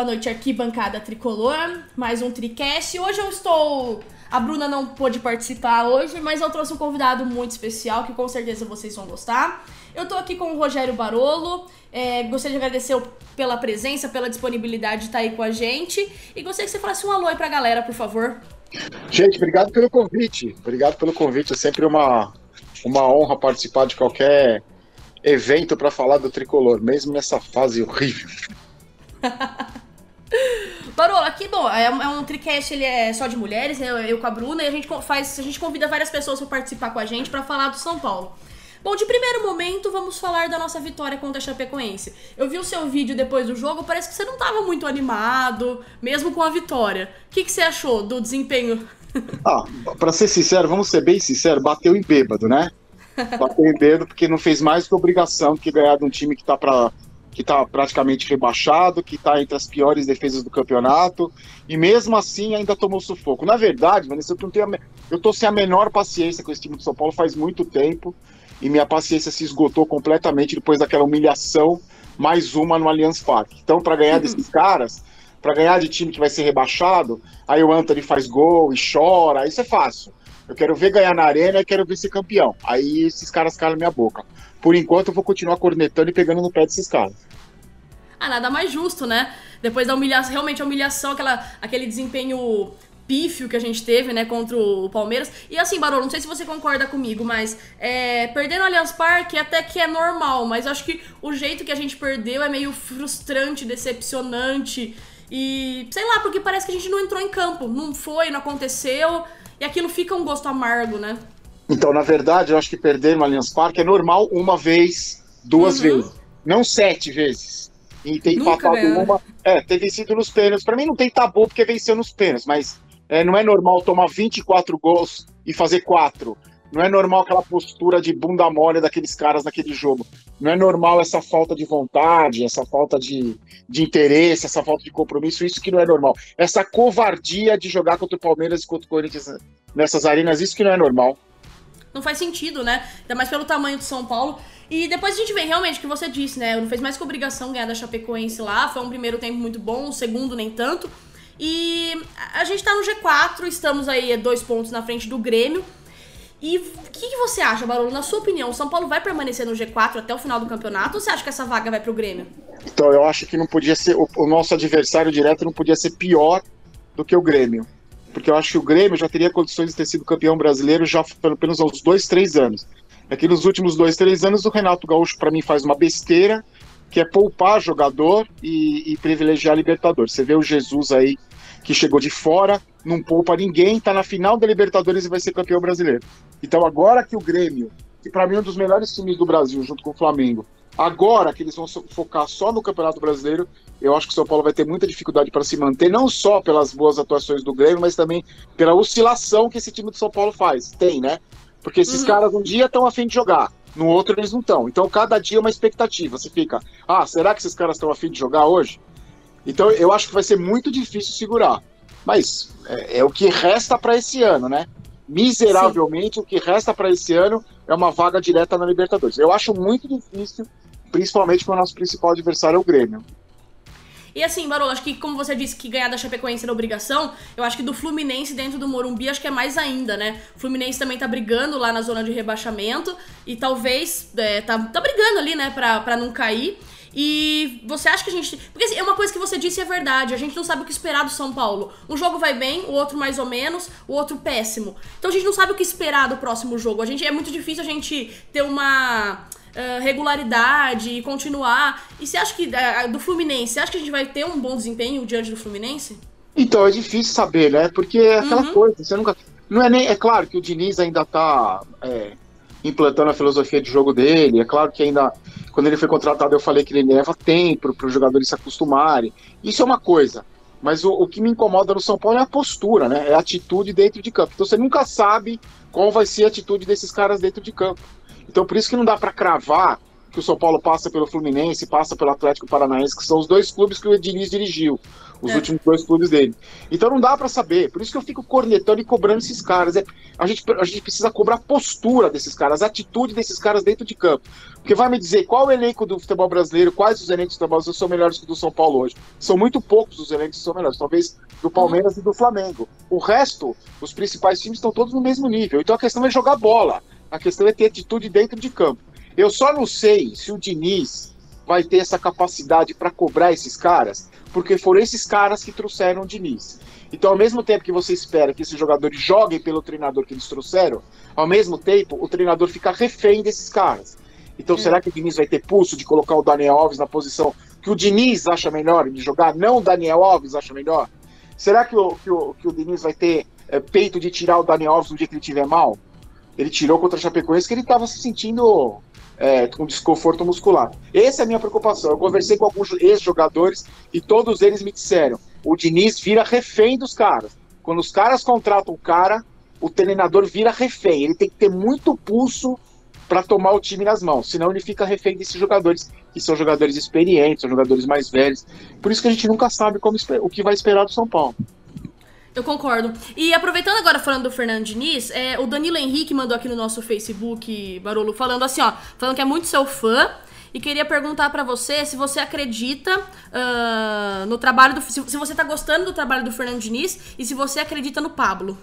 boa noite aqui, bancada tricolor. Mais um Tricast. Hoje eu estou. A Bruna não pôde participar hoje, mas eu trouxe um convidado muito especial que com certeza vocês vão gostar. Eu tô aqui com o Rogério Barolo. É, gostaria de agradecer pela presença, pela disponibilidade de estar aí com a gente. E gostaria que você falasse um alô aí pra galera, por favor. Gente, obrigado pelo convite. Obrigado pelo convite. É sempre uma, uma honra participar de qualquer evento para falar do tricolor, mesmo nessa fase horrível. Barolo, aqui, bom, é, é um tricast, ele é só de mulheres, né? eu, eu com a Bruna, e a gente faz, a gente convida várias pessoas para participar com a gente para falar do São Paulo. Bom, de primeiro momento, vamos falar da nossa vitória contra a Chapecoense. Eu vi o seu vídeo depois do jogo, parece que você não estava muito animado, mesmo com a vitória. O que, que você achou do desempenho? Ah, pra ser sincero, vamos ser bem sinceros, bateu em bêbado, né? Bateu em bêbado porque não fez mais que obrigação que ganhar de um time que tá para que está praticamente rebaixado, que está entre as piores defesas do campeonato, e mesmo assim ainda tomou sufoco. Na verdade, Vanessa, eu, não tenho eu tô sem a menor paciência com esse time do São Paulo faz muito tempo, e minha paciência se esgotou completamente depois daquela humilhação, mais uma no Allianz Parque. Então, para ganhar desses caras, para ganhar de time que vai ser rebaixado, aí o Anthony faz gol e chora, isso é fácil. Eu quero ver ganhar na arena e quero ver ser campeão. Aí esses caras calam minha boca. Por enquanto eu vou continuar cornetando e pegando no pé desses caras. Ah, nada mais justo, né? Depois da humilhação, realmente a humilhação, aquela, aquele desempenho pífio que a gente teve, né, contra o Palmeiras. E assim, Barolo, não sei se você concorda comigo, mas é, perder no Allianz Parque até que é normal, mas acho que o jeito que a gente perdeu é meio frustrante, decepcionante. E sei lá, porque parece que a gente não entrou em campo, não foi, não aconteceu, e aquilo fica um gosto amargo, né? Então, na verdade, eu acho que perder no Allianz Parque é normal uma vez, duas uhum. vezes, não sete vezes. E ter empatado uma. É, ter vencido nos pênaltis. Para mim não tem tabu porque venceu nos pênaltis, mas é, não é normal tomar 24 gols e fazer quatro. Não é normal aquela postura de bunda mole daqueles caras naquele jogo. Não é normal essa falta de vontade, essa falta de, de interesse, essa falta de compromisso. Isso que não é normal. Essa covardia de jogar contra o Palmeiras e contra o Corinthians nessas arenas, isso que não é normal. Não faz sentido, né? Ainda mais pelo tamanho do São Paulo. E depois a gente vê realmente o que você disse, né? Não fez mais que obrigação ganhar da Chapecoense lá. Foi um primeiro tempo muito bom, um segundo nem tanto. E a gente tá no G4, estamos aí dois pontos na frente do Grêmio. E o que, que, você acha, Barolo? Na sua opinião, o São Paulo vai permanecer no G4 até o final do campeonato ou você acha que essa vaga vai pro Grêmio? Então, eu acho que não podia ser. O, o nosso adversário direto não podia ser pior do que o Grêmio. Porque eu acho que o Grêmio já teria condições de ter sido campeão brasileiro já pelo menos uns dois, três anos. É que nos últimos dois, três anos o Renato Gaúcho, para mim, faz uma besteira, que é poupar jogador e, e privilegiar Libertadores. Você vê o Jesus aí que chegou de fora, não poupa ninguém, tá na final da Libertadores e vai ser campeão brasileiro. Então agora que o Grêmio, que para mim é um dos melhores times do Brasil, junto com o Flamengo, agora que eles vão focar só no Campeonato Brasileiro, eu acho que o São Paulo vai ter muita dificuldade para se manter, não só pelas boas atuações do Grêmio, mas também pela oscilação que esse time do São Paulo faz. Tem, né? Porque esses uhum. caras um dia estão afim de jogar, no outro eles não estão. Então cada dia é uma expectativa. Você fica, ah, será que esses caras estão afim de jogar hoje? Então eu acho que vai ser muito difícil segurar. Mas é, é o que resta para esse ano, né? Miseravelmente, Sim. o que resta para esse ano é uma vaga direta na Libertadores. Eu acho muito difícil, principalmente porque o nosso principal adversário é o Grêmio. E assim, Barolo, acho que como você disse que ganhar da Chapecoense era obrigação, eu acho que do Fluminense dentro do Morumbi acho que é mais ainda, né? O Fluminense também tá brigando lá na zona de rebaixamento e talvez é, tá, tá brigando ali, né, pra, pra não cair. E você acha que a gente. Porque assim, é uma coisa que você disse é verdade. A gente não sabe o que esperar do São Paulo. Um jogo vai bem, o outro mais ou menos, o outro péssimo. Então a gente não sabe o que esperar do próximo jogo. A gente é muito difícil a gente ter uma uh, regularidade e continuar. E você acha que uh, do Fluminense, você acha que a gente vai ter um bom desempenho diante do Fluminense? Então, é difícil saber, né? Porque é aquela uhum. coisa, você nunca. Não é nem. É claro que o Diniz ainda tá é, implantando a filosofia de jogo dele. É claro que ainda quando ele foi contratado, eu falei que ele leva tempo para os jogadores se acostumarem. Isso é uma coisa. Mas o, o, que me incomoda no São Paulo é a postura, né? É a atitude dentro de campo. Então você nunca sabe qual vai ser a atitude desses caras dentro de campo. Então por isso que não dá para cravar que o São Paulo passa pelo Fluminense, passa pelo Atlético Paranaense, que são os dois clubes que o Diniz dirigiu, os é. últimos dois clubes dele. Então não dá para saber, por isso que eu fico cornetando e cobrando esses caras. É, a, gente, a gente precisa cobrar a postura desses caras, a atitude desses caras dentro de campo. Porque vai me dizer qual o elenco do futebol brasileiro, quais os elencos do futebol brasileiro são melhores que o do São Paulo hoje. São muito poucos os elencos que são melhores, talvez do Palmeiras uhum. e do Flamengo. O resto, os principais times estão todos no mesmo nível. Então a questão é jogar bola. A questão é ter atitude dentro de campo. Eu só não sei se o Diniz vai ter essa capacidade para cobrar esses caras, porque foram esses caras que trouxeram o Diniz. Então, ao mesmo tempo que você espera que esses jogadores joguem pelo treinador que eles trouxeram, ao mesmo tempo o treinador fica refém desses caras. Então, é. será que o Diniz vai ter pulso de colocar o Daniel Alves na posição que o Diniz acha melhor de jogar, não o Daniel Alves acha melhor? Será que o, que o, que o Diniz vai ter é, peito de tirar o Daniel Alves no dia que ele estiver mal? Ele tirou contra a Chapecoense que ele estava se sentindo é, com desconforto muscular. Essa é a minha preocupação. Eu conversei com alguns ex-jogadores e todos eles me disseram: o Diniz vira refém dos caras. Quando os caras contratam o cara, o treinador vira refém. Ele tem que ter muito pulso para tomar o time nas mãos, senão ele fica refém desses jogadores, que são jogadores experientes, são jogadores mais velhos. Por isso que a gente nunca sabe como, o que vai esperar do São Paulo. Eu concordo. E aproveitando agora falando do Fernando Diniz, é, o Danilo Henrique mandou aqui no nosso Facebook, Barolo, falando assim, ó, falando que é muito seu fã e queria perguntar para você se você acredita uh, no trabalho do. Se, se, você tá gostando do trabalho do Fernando Diniz e se você acredita no Pablo.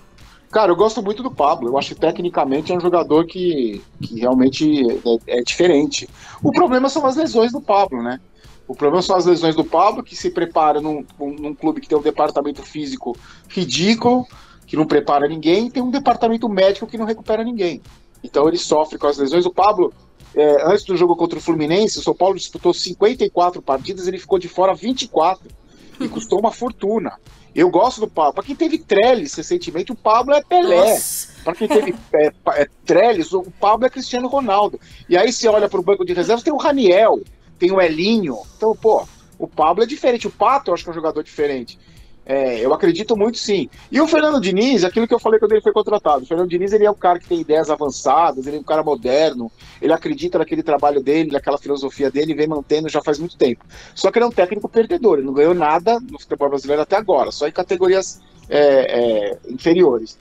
Cara, eu gosto muito do Pablo. Eu acho que tecnicamente é um jogador que, que realmente é, é diferente. O problema são as lesões do Pablo, né? O problema são as lesões do Pablo, que se prepara num, num clube que tem um departamento físico ridículo, que não prepara ninguém, e tem um departamento médico que não recupera ninguém. Então ele sofre com as lesões. O Pablo, é, antes do jogo contra o Fluminense, o São Paulo disputou 54 partidas, ele ficou de fora 24 e custou uma fortuna. Eu gosto do Pablo. Para quem teve Trellis recentemente, o Pablo é Pelé. Para quem teve é, é, Trellis, o Pablo é Cristiano Ronaldo. E aí você olha para o banco de reservas, tem o Raniel, tem o Elinho. Então, pô, o Pablo é diferente. O Pato eu acho que é um jogador diferente. É, eu acredito muito sim. E o Fernando Diniz, aquilo que eu falei quando ele foi contratado. O Fernando Diniz ele é um cara que tem ideias avançadas, ele é um cara moderno, ele acredita naquele trabalho dele, naquela filosofia dele e vem mantendo já faz muito tempo. Só que ele é um técnico perdedor, ele não ganhou nada no futebol brasileiro até agora, só em categorias é, é, inferiores.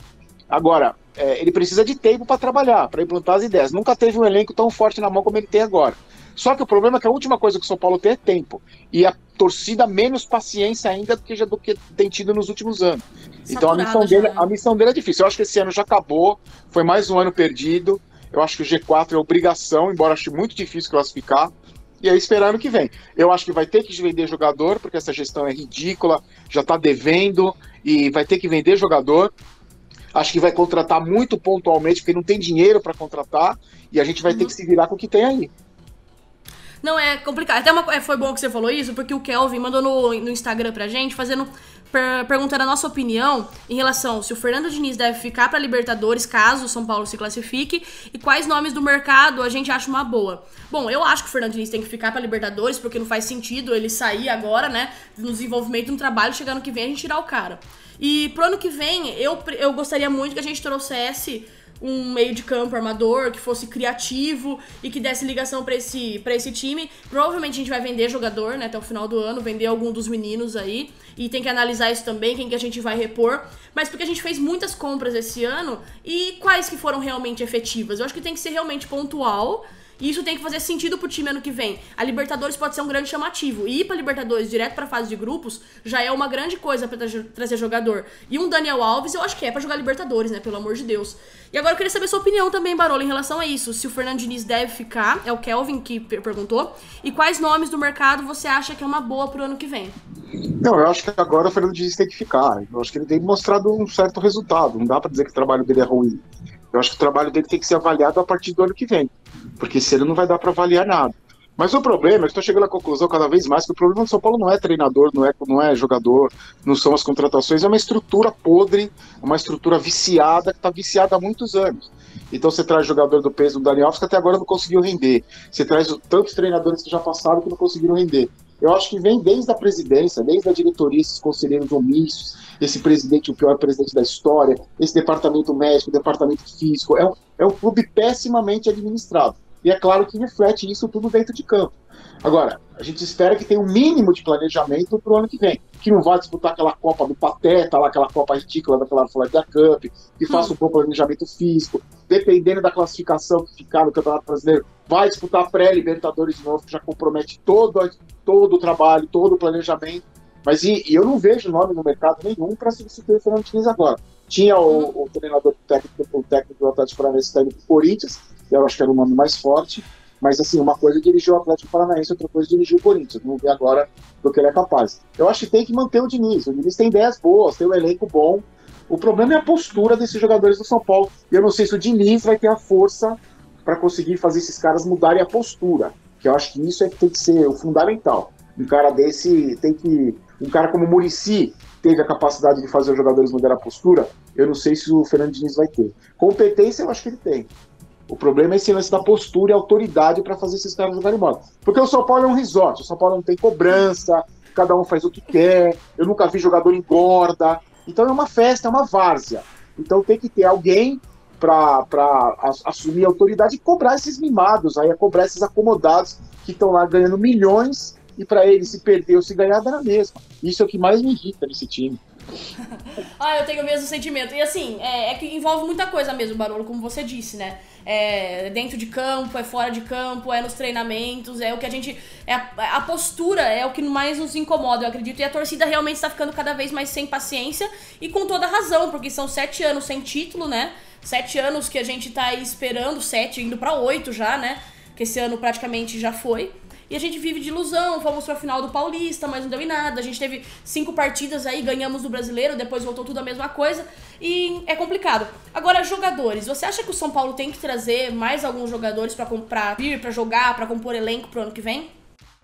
Agora, é, ele precisa de tempo para trabalhar, para implantar as ideias. Nunca teve um elenco tão forte na mão como ele tem agora. Só que o problema é que a última coisa que o São Paulo tem é tempo. E a torcida menos paciência ainda do que, já, do que tem tido nos últimos anos. então a missão, dele, a missão dele é difícil. Eu acho que esse ano já acabou, foi mais um ano perdido. Eu acho que o G4 é obrigação, embora ache muito difícil classificar. E aí esperar ano que vem. Eu acho que vai ter que vender jogador, porque essa gestão é ridícula, já está devendo, e vai ter que vender jogador. Acho que vai contratar muito pontualmente, porque não tem dinheiro para contratar, e a gente vai uhum. ter que se virar com o que tem aí. Não, é complicado. Até uma, é, foi bom que você falou isso, porque o Kelvin mandou no, no Instagram pra gente, fazendo. Per, perguntando a nossa opinião em relação se o Fernando Diniz deve ficar para Libertadores caso o São Paulo se classifique e quais nomes do mercado a gente acha uma boa. Bom, eu acho que o Fernando Diniz tem que ficar para Libertadores porque não faz sentido ele sair agora, né, no desenvolvimento do trabalho, chegando que vem a gente tirar o cara. E pro ano que vem, eu, eu gostaria muito que a gente trouxesse um meio de campo armador que fosse criativo e que desse ligação para esse, pra esse time. Provavelmente a gente vai vender jogador, né, até o final do ano, vender algum dos meninos aí. E tem que analisar isso também, quem que a gente vai repor. Mas porque a gente fez muitas compras esse ano e quais que foram realmente efetivas. Eu acho que tem que ser realmente pontual e isso tem que fazer sentido pro time ano que vem. A Libertadores pode ser um grande chamativo. E ir pra Libertadores direto pra fase de grupos já é uma grande coisa para tra trazer jogador. E um Daniel Alves, eu acho que é para jogar Libertadores, né? Pelo amor de Deus. E agora eu queria saber sua opinião também, Barolo, em relação a isso. Se o Fernando Diniz deve ficar, é o Kelvin que perguntou. E quais nomes do mercado você acha que é uma boa pro ano que vem? Não, eu acho que agora o Fernando Diniz tem que ficar. Eu acho que ele tem mostrado um certo resultado. Não dá para dizer que o trabalho dele é ruim. Eu acho que o trabalho dele tem que ser avaliado a partir do ano que vem, porque se ele não vai dar para avaliar nada. Mas o problema, eu estou chegando à conclusão cada vez mais que o problema do São Paulo não é treinador, não é, não é jogador, não são as contratações, é uma estrutura podre, uma estrutura viciada, que está viciada há muitos anos. Então você traz jogador do peso do Daniel Alves que até agora não conseguiu render. Você traz tantos treinadores que já passaram que não conseguiram render. Eu acho que vem desde a presidência, desde a diretoria, esses conselheiros omissos, esse presidente, o pior presidente da história, esse departamento médico, departamento físico. É um, é um clube pessimamente administrado. E é claro que reflete isso tudo dentro de campo. Agora, a gente espera que tenha um mínimo de planejamento para o ano que vem. Que não vá disputar aquela Copa do Pateta, lá, aquela Copa ridícula daquela Florida Cup, que hum. faça um bom planejamento físico, dependendo da classificação que ficar no Campeonato Brasileiro, vai disputar pré-Libertadores de novo, que já compromete todo, todo o trabalho, todo o planejamento. Mas e, e eu não vejo nome no mercado nenhum para substituir o Fernando Diniz agora. Tinha o, hum. o treinador técnico, o técnico do Atlético Paranaense técnico do Corinthians, que eu acho que era o nome mais forte, mas, assim, uma coisa é dirigir o Atlético Paranaense, outra coisa é dirigir o Corinthians. Vamos ver agora do que ele é capaz. Eu acho que tem que manter o Diniz. O Diniz tem ideias boas, tem um elenco bom. O problema é a postura desses jogadores do São Paulo. E eu não sei se o Diniz vai ter a força para conseguir fazer esses caras mudarem a postura. Que eu acho que isso é que tem que ser o fundamental. Um cara desse tem que. Um cara como o Murici teve a capacidade de fazer os jogadores mudarem a postura. Eu não sei se o Fernando Diniz vai ter. Competência eu acho que ele tem. O problema é esse lance da postura e autoridade para fazer esses caras jogarem bola. Porque o São Paulo é um resort, o São Paulo não tem cobrança, cada um faz o que quer, eu nunca vi jogador engorda. Então é uma festa, é uma várzea. Então tem que ter alguém para assumir a autoridade e cobrar esses mimados, aí, cobrar esses acomodados que estão lá ganhando milhões e para ele se perder ou se ganhar dá na mesma. Isso é o que mais me irrita nesse time. ah, eu tenho o mesmo sentimento. E assim, é, é, que envolve muita coisa mesmo, Barolo, como você disse, né? É dentro de campo, é fora de campo, é nos treinamentos, é o que a gente. É a, a, postura é o que mais nos incomoda, eu acredito. E a torcida realmente está ficando cada vez mais sem paciência e com toda razão, porque são sete anos sem título, né? Sete anos que a gente tá aí esperando, sete, indo para oito já, né? Que esse ano praticamente já foi. E a gente vive de ilusão, fomos pra final do Paulista, mas não deu em nada. A gente teve cinco partidas aí, ganhamos do brasileiro, depois voltou tudo a mesma coisa. E é complicado. Agora, jogadores, você acha que o São Paulo tem que trazer mais alguns jogadores para comprar, vir para jogar, para compor elenco pro ano que vem?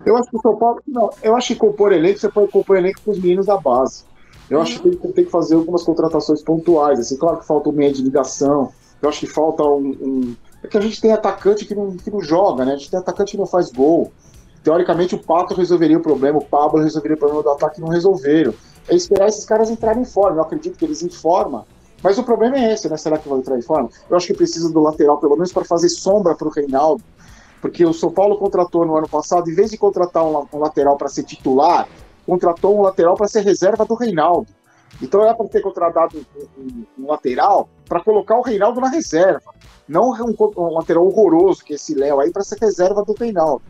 Eu acho que o São Paulo. Não, eu acho que compor elenco, você pode compor elenco com os meninos da base. Eu uhum. acho que tem, tem, que fazer algumas contratações pontuais. Assim, claro que falta um meio de ligação. Eu acho que falta um, um. É que a gente tem atacante que não, que não joga, né? A gente tem atacante que não faz gol. Teoricamente, o Pato resolveria o problema, o Pablo resolveria o problema do ataque não resolveram. É esperar esses caras entrarem em forma. Eu acredito que eles em forma. Mas o problema é esse, né? Será que vão entrar em forma? Eu acho que precisa do lateral, pelo menos para fazer sombra para o Reinaldo. Porque o São Paulo contratou no ano passado, em vez de contratar um, um lateral para ser titular, contratou um lateral para ser reserva do Reinaldo. Então era para ter contratado um, um, um lateral para colocar o Reinaldo na reserva. Não um, um lateral horroroso, que é esse Léo aí, para ser reserva do Reinaldo.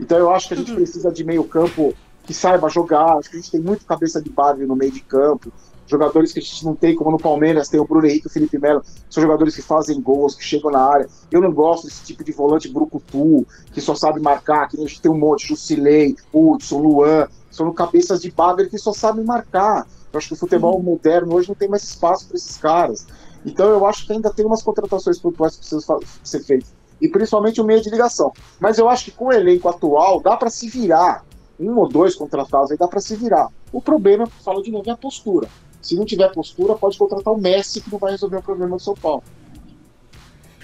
Então eu acho que a gente precisa de meio campo que saiba jogar. Acho que a gente tem muito cabeça de base no meio de campo. Jogadores que a gente não tem, como no Palmeiras, tem o Bruno Henrique e o Felipe Melo, são jogadores que fazem gols, que chegam na área. Eu não gosto desse tipo de volante brucutu, que só sabe marcar, que a gente tem um monte, Jusilei, Hudson, Luan, são cabeças de bagre que só sabem marcar. Eu acho que o futebol uhum. moderno hoje não tem mais espaço para esses caras. Então eu acho que ainda tem umas contratações pontuais que precisam ser feitas e principalmente o meio de ligação. Mas eu acho que com o elenco atual dá para se virar. Um ou dois contratados aí dá para se virar. O problema, falo de novo, é a postura. Se não tiver postura, pode contratar o Messi que não vai resolver o problema do São Paulo.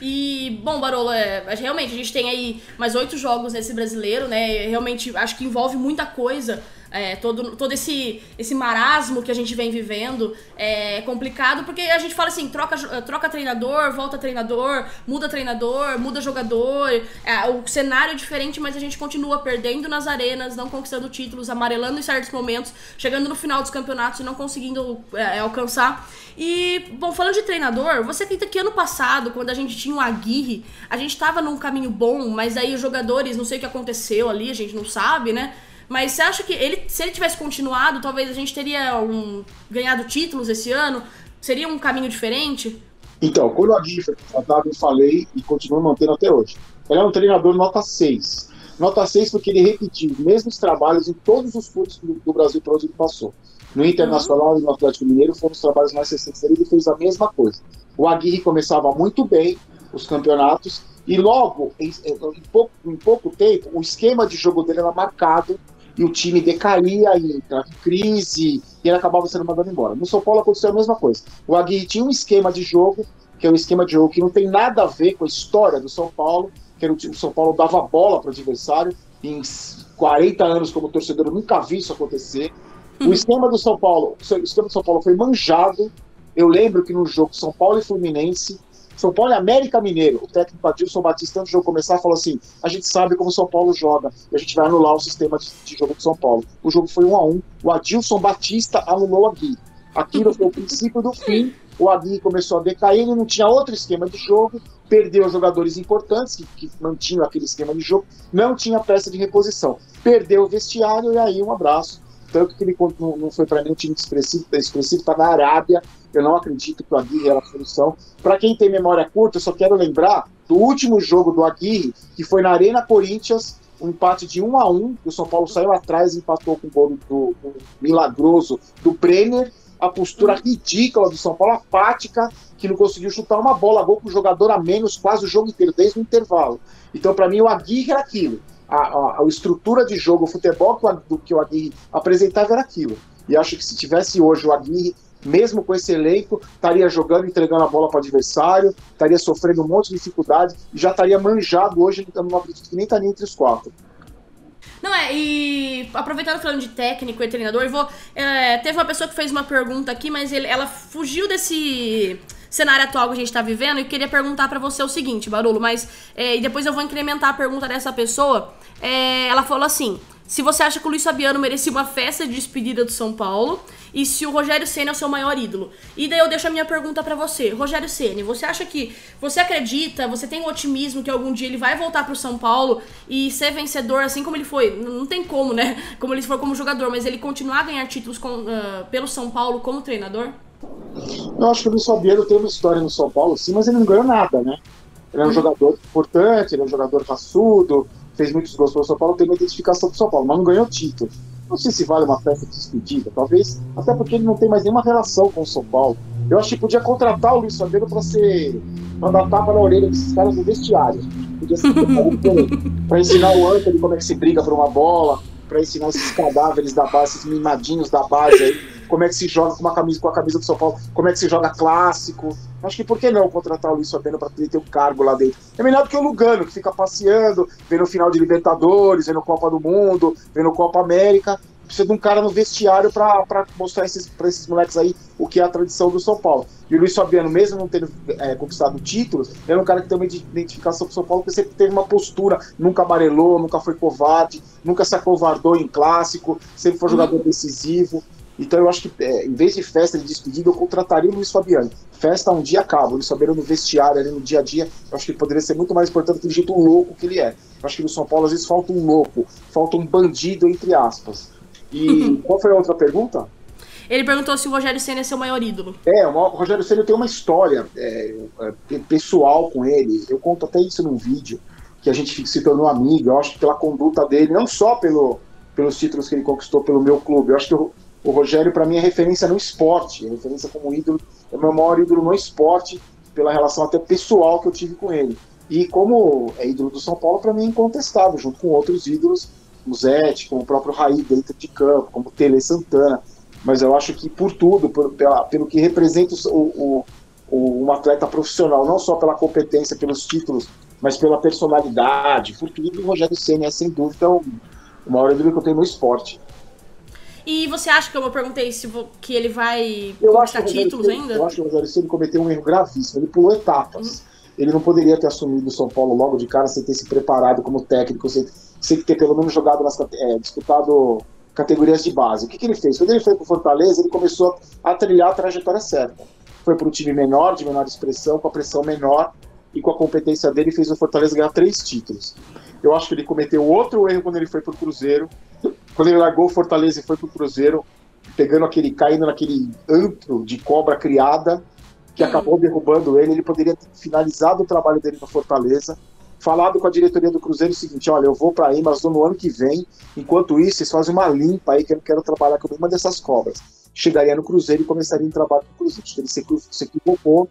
E, bom, Barolo, é, realmente a gente tem aí mais oito jogos nesse brasileiro, né? Realmente acho que envolve muita coisa é, todo, todo esse, esse marasmo que a gente vem vivendo é complicado, porque a gente fala assim, troca, troca treinador, volta treinador, muda treinador, muda jogador, é, o cenário é diferente, mas a gente continua perdendo nas arenas, não conquistando títulos, amarelando em certos momentos, chegando no final dos campeonatos e não conseguindo é, alcançar. E, bom, falando de treinador, você acredita que ano passado, quando a gente tinha o Aguirre, a gente tava num caminho bom, mas aí os jogadores, não sei o que aconteceu ali, a gente não sabe, né? Mas você acha que ele, se ele tivesse continuado, talvez a gente teria um, ganhado títulos esse ano? Seria um caminho diferente? Então, quando o Aguirre foi contratado, eu falei e continuo mantendo até hoje. Ele é um treinador nota 6. Nota 6 porque ele repetiu os mesmos trabalhos em todos os clubes do Brasil por onde ele passou. No Internacional uhum. e no Atlético Mineiro foram os trabalhos mais recentes dele, ele fez a mesma coisa. O Aguirre começava muito bem os campeonatos e logo, em, em, pouco, em pouco tempo, o esquema de jogo dele era marcado e o time decaía e entrava em crise e ele acabava sendo mandado embora. No São Paulo aconteceu a mesma coisa. O Aguirre tinha um esquema de jogo, que é um esquema de jogo que não tem nada a ver com a história do São Paulo, que era o, o São Paulo dava bola para o adversário, em 40 anos como torcedor eu nunca vi isso acontecer. O esquema do São Paulo, o esquema do São Paulo foi manjado. Eu lembro que no jogo São Paulo e Fluminense, São Paulo e América Mineiro. O técnico Adilson Batista, antes do jogo começar, falou assim: a gente sabe como o São Paulo joga e a gente vai anular o sistema de, de jogo de São Paulo. O jogo foi um a um. O Adilson Batista anulou a Gui. Aquilo foi o princípio do fim. O Agui começou a decair, ele não tinha outro esquema de jogo, perdeu jogadores importantes que, que mantinham aquele esquema de jogo, não tinha peça de reposição. Perdeu o vestiário e aí um abraço. Tanto que ele não, não foi para mim um time expressivo, expressivo está na Arábia. Eu não acredito que o Aguirre era a solução. Para quem tem memória curta, eu só quero lembrar do último jogo do Aguirre, que foi na Arena Corinthians, um empate de 1 a 1 que o São Paulo saiu atrás e empatou com o gol do, do milagroso do Brenner a postura ridícula do São Paulo, apática, que não conseguiu chutar uma bola, gol com o jogador a menos quase o jogo inteiro, desde o intervalo. Então, para mim, o Aguirre era aquilo. A, a, a, estrutura de jogo, o futebol que o, que o Aguirre apresentava era aquilo. E acho que se tivesse hoje o Aguirre, mesmo com esse elenco, estaria jogando, entregando a bola para o adversário, estaria sofrendo um monte de dificuldade e já estaria manjado hoje, não acredito que nem estaria entre os quatro. Não é, e aproveitando falando de técnico e treinador, vou. É, teve uma pessoa que fez uma pergunta aqui, mas ele, ela fugiu desse cenário atual que a gente tá vivendo e queria perguntar para você o seguinte, Barulho, mas. É, e depois eu vou incrementar a pergunta dessa pessoa. É, ela falou assim: se você acha que o Luiz Fabiano merecia uma festa de despedida do São Paulo e se o Rogério Ceni é o seu maior ídolo. E daí eu deixo a minha pergunta para você. Rogério Ceni, você acha que você acredita, você tem um otimismo que algum dia ele vai voltar pro São Paulo e ser vencedor assim como ele foi? Não tem como, né? Como ele foi como jogador, mas ele continuar a ganhar títulos com, uh, pelo São Paulo como treinador? Eu acho que o Luiz Fabiano tem uma história no São Paulo, sim, mas ele não ganhou nada, né? Ele é um hum. jogador importante, ele é um jogador raçudo, fez muitos gols pelo São Paulo, tem uma identificação com o São Paulo, mas não ganhou título. Não sei se vale uma festa de despedida, talvez, até porque ele não tem mais nenhuma relação com o São Paulo. Eu acho que podia contratar o Luiz Fabiano para ser. para dar tapa na orelha desses caras no vestiário. Podia ser para ensinar o Anthony como é que se briga por uma bola, para ensinar esses cadáveres da base, esses mimadinhos da base aí, como é que se joga com uma camisa com a camisa do São Paulo, como é que se joga clássico. Acho que por que não contratar o Luiz Fabiano para ter um cargo lá dentro? É melhor do que o Lugano, que fica passeando, vendo o final de Libertadores, vendo Copa do Mundo, vendo Copa América. Precisa de um cara no vestiário para mostrar esses, para esses moleques aí o que é a tradição do São Paulo. E o Luiz Fabiano, mesmo não tendo é, conquistado títulos, é um cara que tem uma identificação com o São Paulo, porque sempre teve uma postura, nunca amarelou, nunca foi covarde, nunca se acovardou em clássico, sempre foi jogador decisivo. Então eu acho que, é, em vez de festa de despedida, eu contrataria o Luiz Fabiano. Festa um dia acaba, o Luiz Fabiano no vestiário, ali no dia a dia, eu acho que ele poderia ser muito mais importante do jeito louco que ele é. Eu acho que no São Paulo às vezes falta um louco, falta um bandido, entre aspas. E qual foi a outra pergunta? Ele perguntou se o Rogério Senna é seu maior ídolo. É, o Rogério Senna tem uma história é, é, pessoal com ele. Eu conto até isso num vídeo, que a gente se tornou amigo. Eu acho que pela conduta dele, não só pelo, pelos títulos que ele conquistou pelo meu clube. Eu acho que o, o Rogério, para mim, é referência no esporte, é referência como ídolo, é o meu maior ídolo no esporte, pela relação até pessoal que eu tive com ele. E como é ídolo do São Paulo, para mim é incontestável, junto com outros ídolos, como Zete, como o próprio Raí dentro de campo, como Tele Santana. Mas eu acho que por tudo, por, pela, pelo que representa o, o, um atleta profissional, não só pela competência, pelos títulos, mas pela personalidade, por tudo, o Rogério Senna é sem dúvida o maior ídolo que eu tenho no esporte. E você acha, como eu perguntei, se que ele vai eu conquistar títulos Ceni, ainda? Eu acho que o Rogério Ceni cometeu um erro gravíssimo. Ele pulou etapas. Uhum. Ele não poderia ter assumido o São Paulo logo de cara sem ter se preparado como técnico, sem, sem ter pelo menos jogado nas é, disputado categorias de base. O que, que ele fez? Quando ele foi para o Fortaleza, ele começou a trilhar a trajetória certa. Foi para um time menor, de menor expressão, com a pressão menor, e com a competência dele fez o Fortaleza ganhar três títulos. Eu acho que ele cometeu outro erro quando ele foi para o Cruzeiro, quando ele largou o Fortaleza e foi pro Cruzeiro, pegando aquele, caindo naquele antro de cobra criada, que hum. acabou derrubando ele, ele poderia ter finalizado o trabalho dele no Fortaleza, falado com a diretoria do Cruzeiro o seguinte, olha, eu vou para aí, mas no ano que vem, enquanto isso, vocês fazem uma limpa aí, que eu não quero trabalhar com nenhuma dessas cobras. Chegaria no Cruzeiro e começaria um trabalho com o Cruzeiro. Ele se, se equivocou,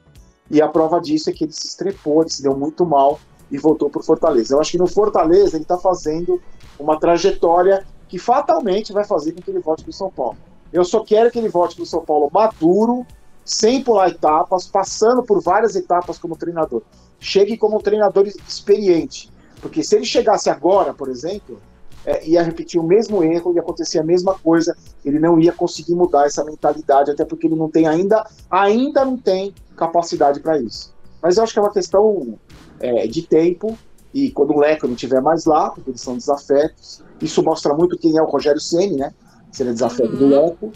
e a prova disso é que ele se estrepou, ele se deu muito mal e voltou para o Fortaleza. Eu acho que no Fortaleza ele está fazendo uma trajetória que fatalmente vai fazer com que ele volte para o São Paulo. Eu só quero que ele volte para o São Paulo maduro, sem pular etapas, passando por várias etapas como treinador. Chegue como um treinador experiente. Porque se ele chegasse agora, por exemplo, é, ia repetir o mesmo erro, ia acontecer a mesma coisa, ele não ia conseguir mudar essa mentalidade, até porque ele não tem ainda, ainda não tem capacidade para isso. Mas eu acho que é uma questão é, de tempo, e quando o Leco não estiver mais lá, porque eles são desafetos, isso mostra muito quem é o Rogério Ceni, né? Se ele é desafeto uhum. do Leco.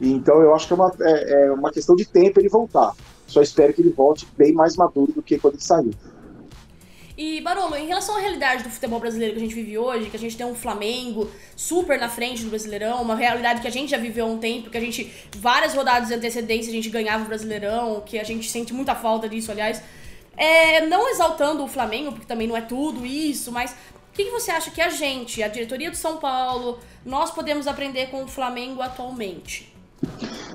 Então eu acho que é uma, é, é uma questão de tempo ele voltar. Só espero que ele volte bem mais maduro do que quando ele saiu. E, Barolo, em relação à realidade do futebol brasileiro que a gente vive hoje, que a gente tem um Flamengo super na frente do Brasileirão, uma realidade que a gente já viveu há um tempo, que a gente, várias rodadas de antecedência, a gente ganhava o Brasileirão, que a gente sente muita falta disso, aliás. É, não exaltando o Flamengo, porque também não é tudo isso, mas o que, que você acha que a gente, a diretoria do São Paulo, nós podemos aprender com o Flamengo atualmente?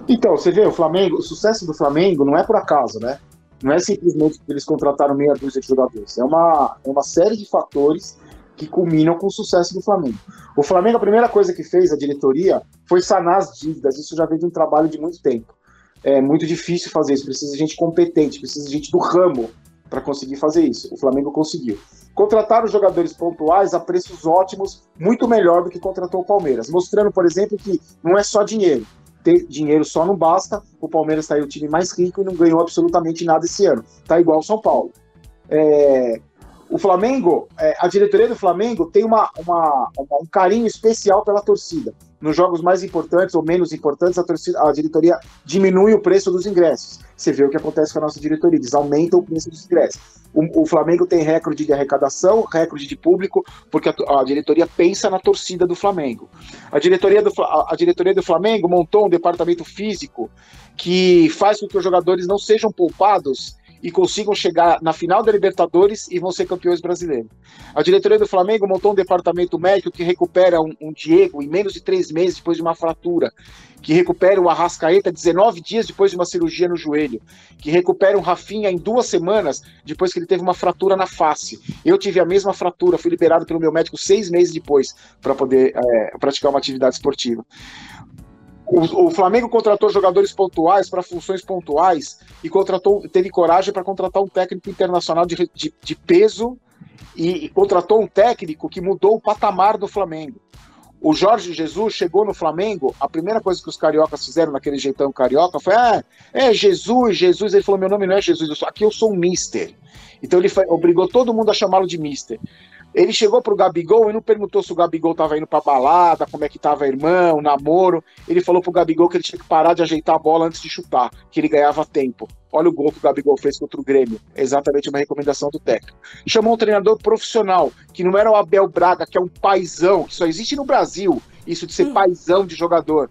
Então, você vê, o Flamengo, o sucesso do Flamengo não é por acaso, né? Não é simplesmente que eles contrataram meia dúzia de jogadores. É uma, é uma série de fatores que culminam com o sucesso do Flamengo. O Flamengo, a primeira coisa que fez, a diretoria, foi sanar as dívidas. Isso já vem de um trabalho de muito tempo. É muito difícil fazer isso. Precisa de gente competente, precisa de gente do ramo para conseguir fazer isso. O Flamengo conseguiu. Contrataram jogadores pontuais a preços ótimos, muito melhor do que contratou o Palmeiras, mostrando, por exemplo, que não é só dinheiro ter dinheiro só não basta. O Palmeiras está aí o time mais rico e não ganhou absolutamente nada esse ano. Tá igual o São Paulo. É, o Flamengo, é, a diretoria do Flamengo tem uma, uma, uma, um carinho especial pela torcida. Nos jogos mais importantes ou menos importantes, a, torcida, a diretoria diminui o preço dos ingressos. Você vê o que acontece com a nossa diretoria, eles aumentam o preço dos ingressos. O, o Flamengo tem recorde de arrecadação, recorde de público, porque a, a, diretoria pensa na torcida do Flamengo. A diretoria do, a, a diretoria do Flamengo montou um departamento físico que faz com que os jogadores não sejam poupados e consigam chegar na final da Libertadores e vão ser campeões brasileiros. A diretoria do Flamengo montou um departamento médico que recupera um, um Diego em menos de três meses depois de uma fratura, que recupera o Arrascaeta 19 dias depois de uma cirurgia no joelho, que recupera o Rafinha em duas semanas depois que ele teve uma fratura na face. Eu tive a mesma fratura, fui liberado pelo meu médico seis meses depois para poder é, praticar uma atividade esportiva. O, o, Flamengo contratou jogadores pontuais para funções pontuais e contratou, teve coragem para contratar um técnico internacional de, de, de peso e, e, contratou um técnico que mudou o patamar do Flamengo. O Jorge Jesus chegou no Flamengo, a primeira coisa que os cariocas fizeram naquele jeitão carioca foi: ah, é Jesus, Jesus. Ele falou: meu nome não é Jesus, eu sou, aqui eu sou um mister. Então ele foi, obrigou todo mundo a chamá-lo de mister. Ele chegou pro Gabigol e não perguntou se o Gabigol tava indo pra balada, como é que tava a irmã, o namoro. Ele falou pro Gabigol que ele tinha que parar de ajeitar a bola antes de chutar, que ele ganhava tempo. Olha o gol que o Gabigol fez contra o Grêmio. Exatamente uma recomendação do técnico. Chamou um treinador profissional, que não era o Abel Braga, que é um paizão, que só existe no Brasil, isso de ser hum. paizão de jogador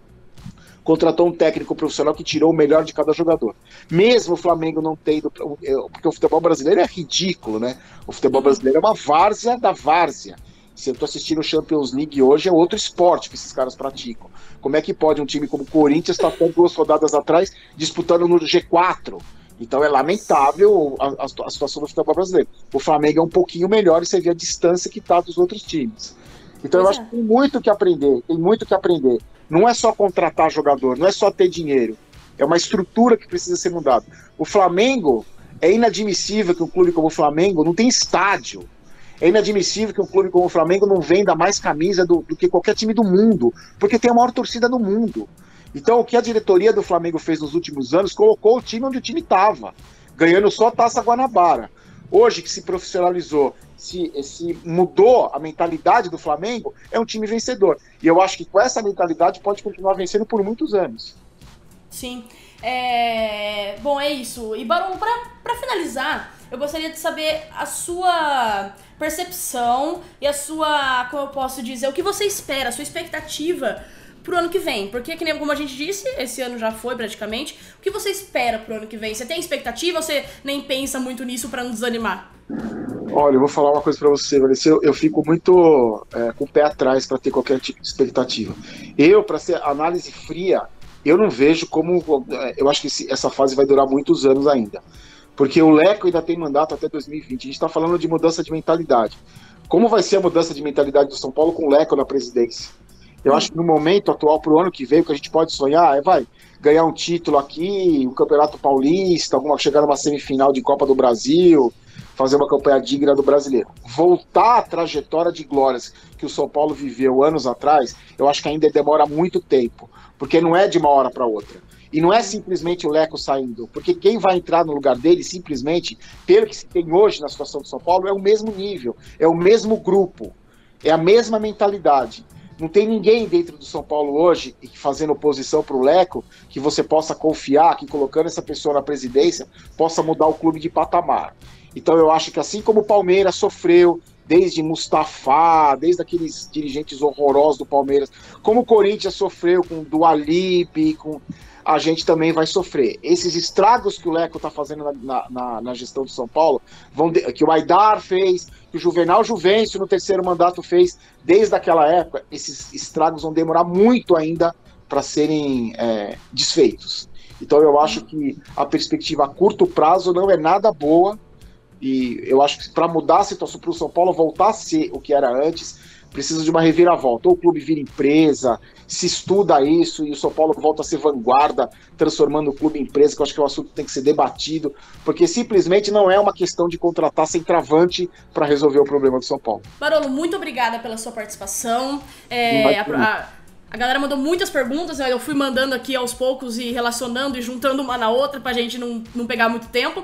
contratou um técnico profissional que tirou o melhor de cada jogador. Mesmo o Flamengo não tendo. Porque o futebol brasileiro é ridículo, né? O futebol brasileiro é uma várzea da várzea. Se eu tô assistindo o Champions League hoje, é outro esporte que esses caras praticam. Como é que pode um time como o Corinthians estar tá duas rodadas atrás disputando no G4? Então é lamentável a, a, a, situação do futebol brasileiro. O Flamengo é um pouquinho melhor e você vê a distância que está dos outros times. Então pois eu é. acho que tem muito que aprender, tem muito que aprender. Não é só contratar jogador, não é só ter dinheiro. É uma estrutura que precisa ser mudada. O Flamengo, é inadmissível que um clube como o Flamengo não tem estádio. É inadmissível que um clube como o Flamengo não venda mais camisa do, do que qualquer time do mundo, porque tem a maior torcida do mundo. Então, o que a diretoria do Flamengo fez nos últimos anos, colocou o time onde o time estava, ganhando só a Taça Guanabara. Hoje, que se profissionalizou, se, se mudou a mentalidade do Flamengo, é um time vencedor. E eu acho que com essa mentalidade pode continuar vencendo por muitos anos. Sim. É... Bom, é isso. E Barão, para finalizar, eu gostaria de saber a sua percepção e a sua, como eu posso dizer, o que você espera, a sua expectativa pro ano que vem. Porque, que nem como a gente disse, esse ano já foi praticamente. O que você espera pro ano que vem? Você tem expectativa ou você nem pensa muito nisso para não desanimar? Olha, eu vou falar uma coisa para você, Vanessa. Eu, eu fico muito é, com o pé atrás para ter qualquer tipo de expectativa. Eu, para ser análise fria, eu não vejo como. É, eu acho que essa fase vai durar muitos anos ainda. Porque o Leco ainda tem mandato até 2020. A gente está falando de mudança de mentalidade. Como vai ser a mudança de mentalidade do São Paulo com o Leco na presidência? Eu acho que no momento atual, para o ano que vem, o que a gente pode sonhar é, vai, ganhar um título aqui, um Campeonato Paulista, alguma, chegar numa semifinal de Copa do Brasil, fazer uma campanha digna do brasileiro. Voltar à trajetória de glórias que o São Paulo viveu anos atrás, eu acho que ainda demora muito tempo, porque não é de uma hora para outra. E não é simplesmente o Leco saindo, porque quem vai entrar no lugar dele, simplesmente, pelo que se tem hoje na situação do São Paulo, é o mesmo nível, é o mesmo grupo, é a mesma mentalidade. Não tem ninguém dentro do São Paulo hoje fazendo oposição para o Leco que você possa confiar que colocando essa pessoa na presidência possa mudar o clube de patamar. Então eu acho que assim como o Palmeiras sofreu desde Mustafa, desde aqueles dirigentes horrorosos do Palmeiras, como o Corinthians sofreu com Dualib, com a gente também vai sofrer. Esses estragos que o Leco está fazendo na, na, na, gestão do São Paulo, de, que o Aidar fez, que o Juvenal Juvencio no terceiro mandato fez, desde aquela época, esses estragos vão demorar muito ainda para serem é, desfeitos. Então eu acho que a perspectiva a curto prazo não é nada boa e eu acho que para mudar a situação para o São Paulo voltar a ser o que era antes, precisa de uma reviravolta. Ou o clube vira empresa, se estuda isso e o São Paulo volta a ser vanguarda, transformando o clube em empresa, que eu acho que é um assunto que tem que ser debatido, porque simplesmente não é uma questão de contratar centroavante para resolver o problema do São Paulo. Barolo, muito obrigada pela sua participação. É, a, a, a, galera mandou muitas perguntas, eu fui mandando aqui aos poucos e relacionando e juntando uma na outra para a gente não, não pegar muito tempo.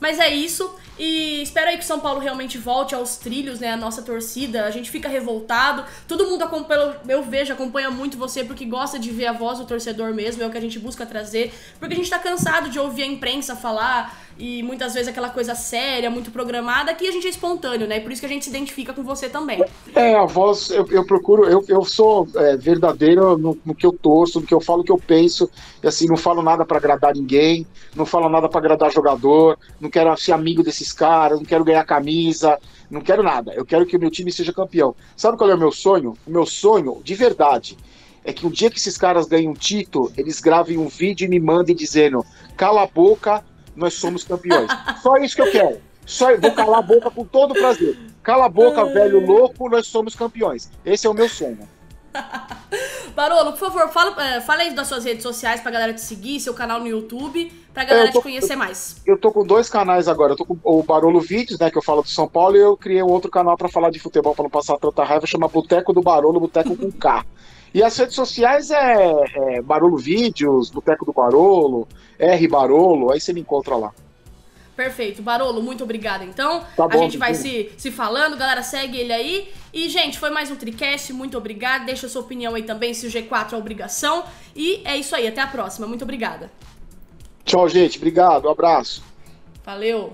Mas é isso. E espero aí que o São Paulo realmente volte aos trilhos, né? A nossa torcida. A gente fica revoltado. Todo mundo acompanha, eu vejo, acompanha muito você porque gosta de ver a voz do torcedor mesmo. É o que a gente busca trazer. Porque a gente tá cansado de ouvir a imprensa falar e muitas vezes aquela coisa séria, muito programada, que a gente é espontâneo, né? E por isso que a gente se identifica com você também. É, a voz, eu, eu procuro, eu, eu sou é, verdadeiro no, no, que eu torço, no que eu falo, o que eu penso, e assim, não falo nada para agradar ninguém, não falo nada para agradar jogador, não quero ser amigo desses caras, não quero ganhar camisa, não quero nada. Eu quero que o meu time seja campeão. Sabe qual é o meu sonho? O meu sonho, de verdade, é que um dia que esses caras ganhem um título, eles gravem um vídeo e me mandem dizendo: cala a boca, nós somos campeões. Só isso que eu quero. Só vou calar a boca com todo prazer. Cala a boca, velho louco, nós somos campeões. Esse é o meu sonho. Barolo, por favor, fala, é, fala aí das suas redes sociais pra galera te seguir, seu canal no YouTube, pra galera é, tô, te conhecer mais. Eu tô com dois canais agora. Eu tô com o Barolo Vídeos, né, que eu falo do São Paulo, e eu criei um outro canal para falar de futebol, pra não passar tanta raiva, chama Boteco do Barolo, Boteco com K. E as redes sociais é, é Barolo Vídeos, Boteco do Barolo, R Barolo, aí você me encontra lá. Perfeito. Barolo, muito obrigada. Então, tá bom, a gente vai se, se falando, galera, segue ele aí. E, gente, foi mais um Tricast, muito obrigada. Deixa a sua opinião aí também se o G4 é obrigação. E é isso aí, até a próxima. Muito obrigada. Tchau, gente. Obrigado, um abraço. Valeu.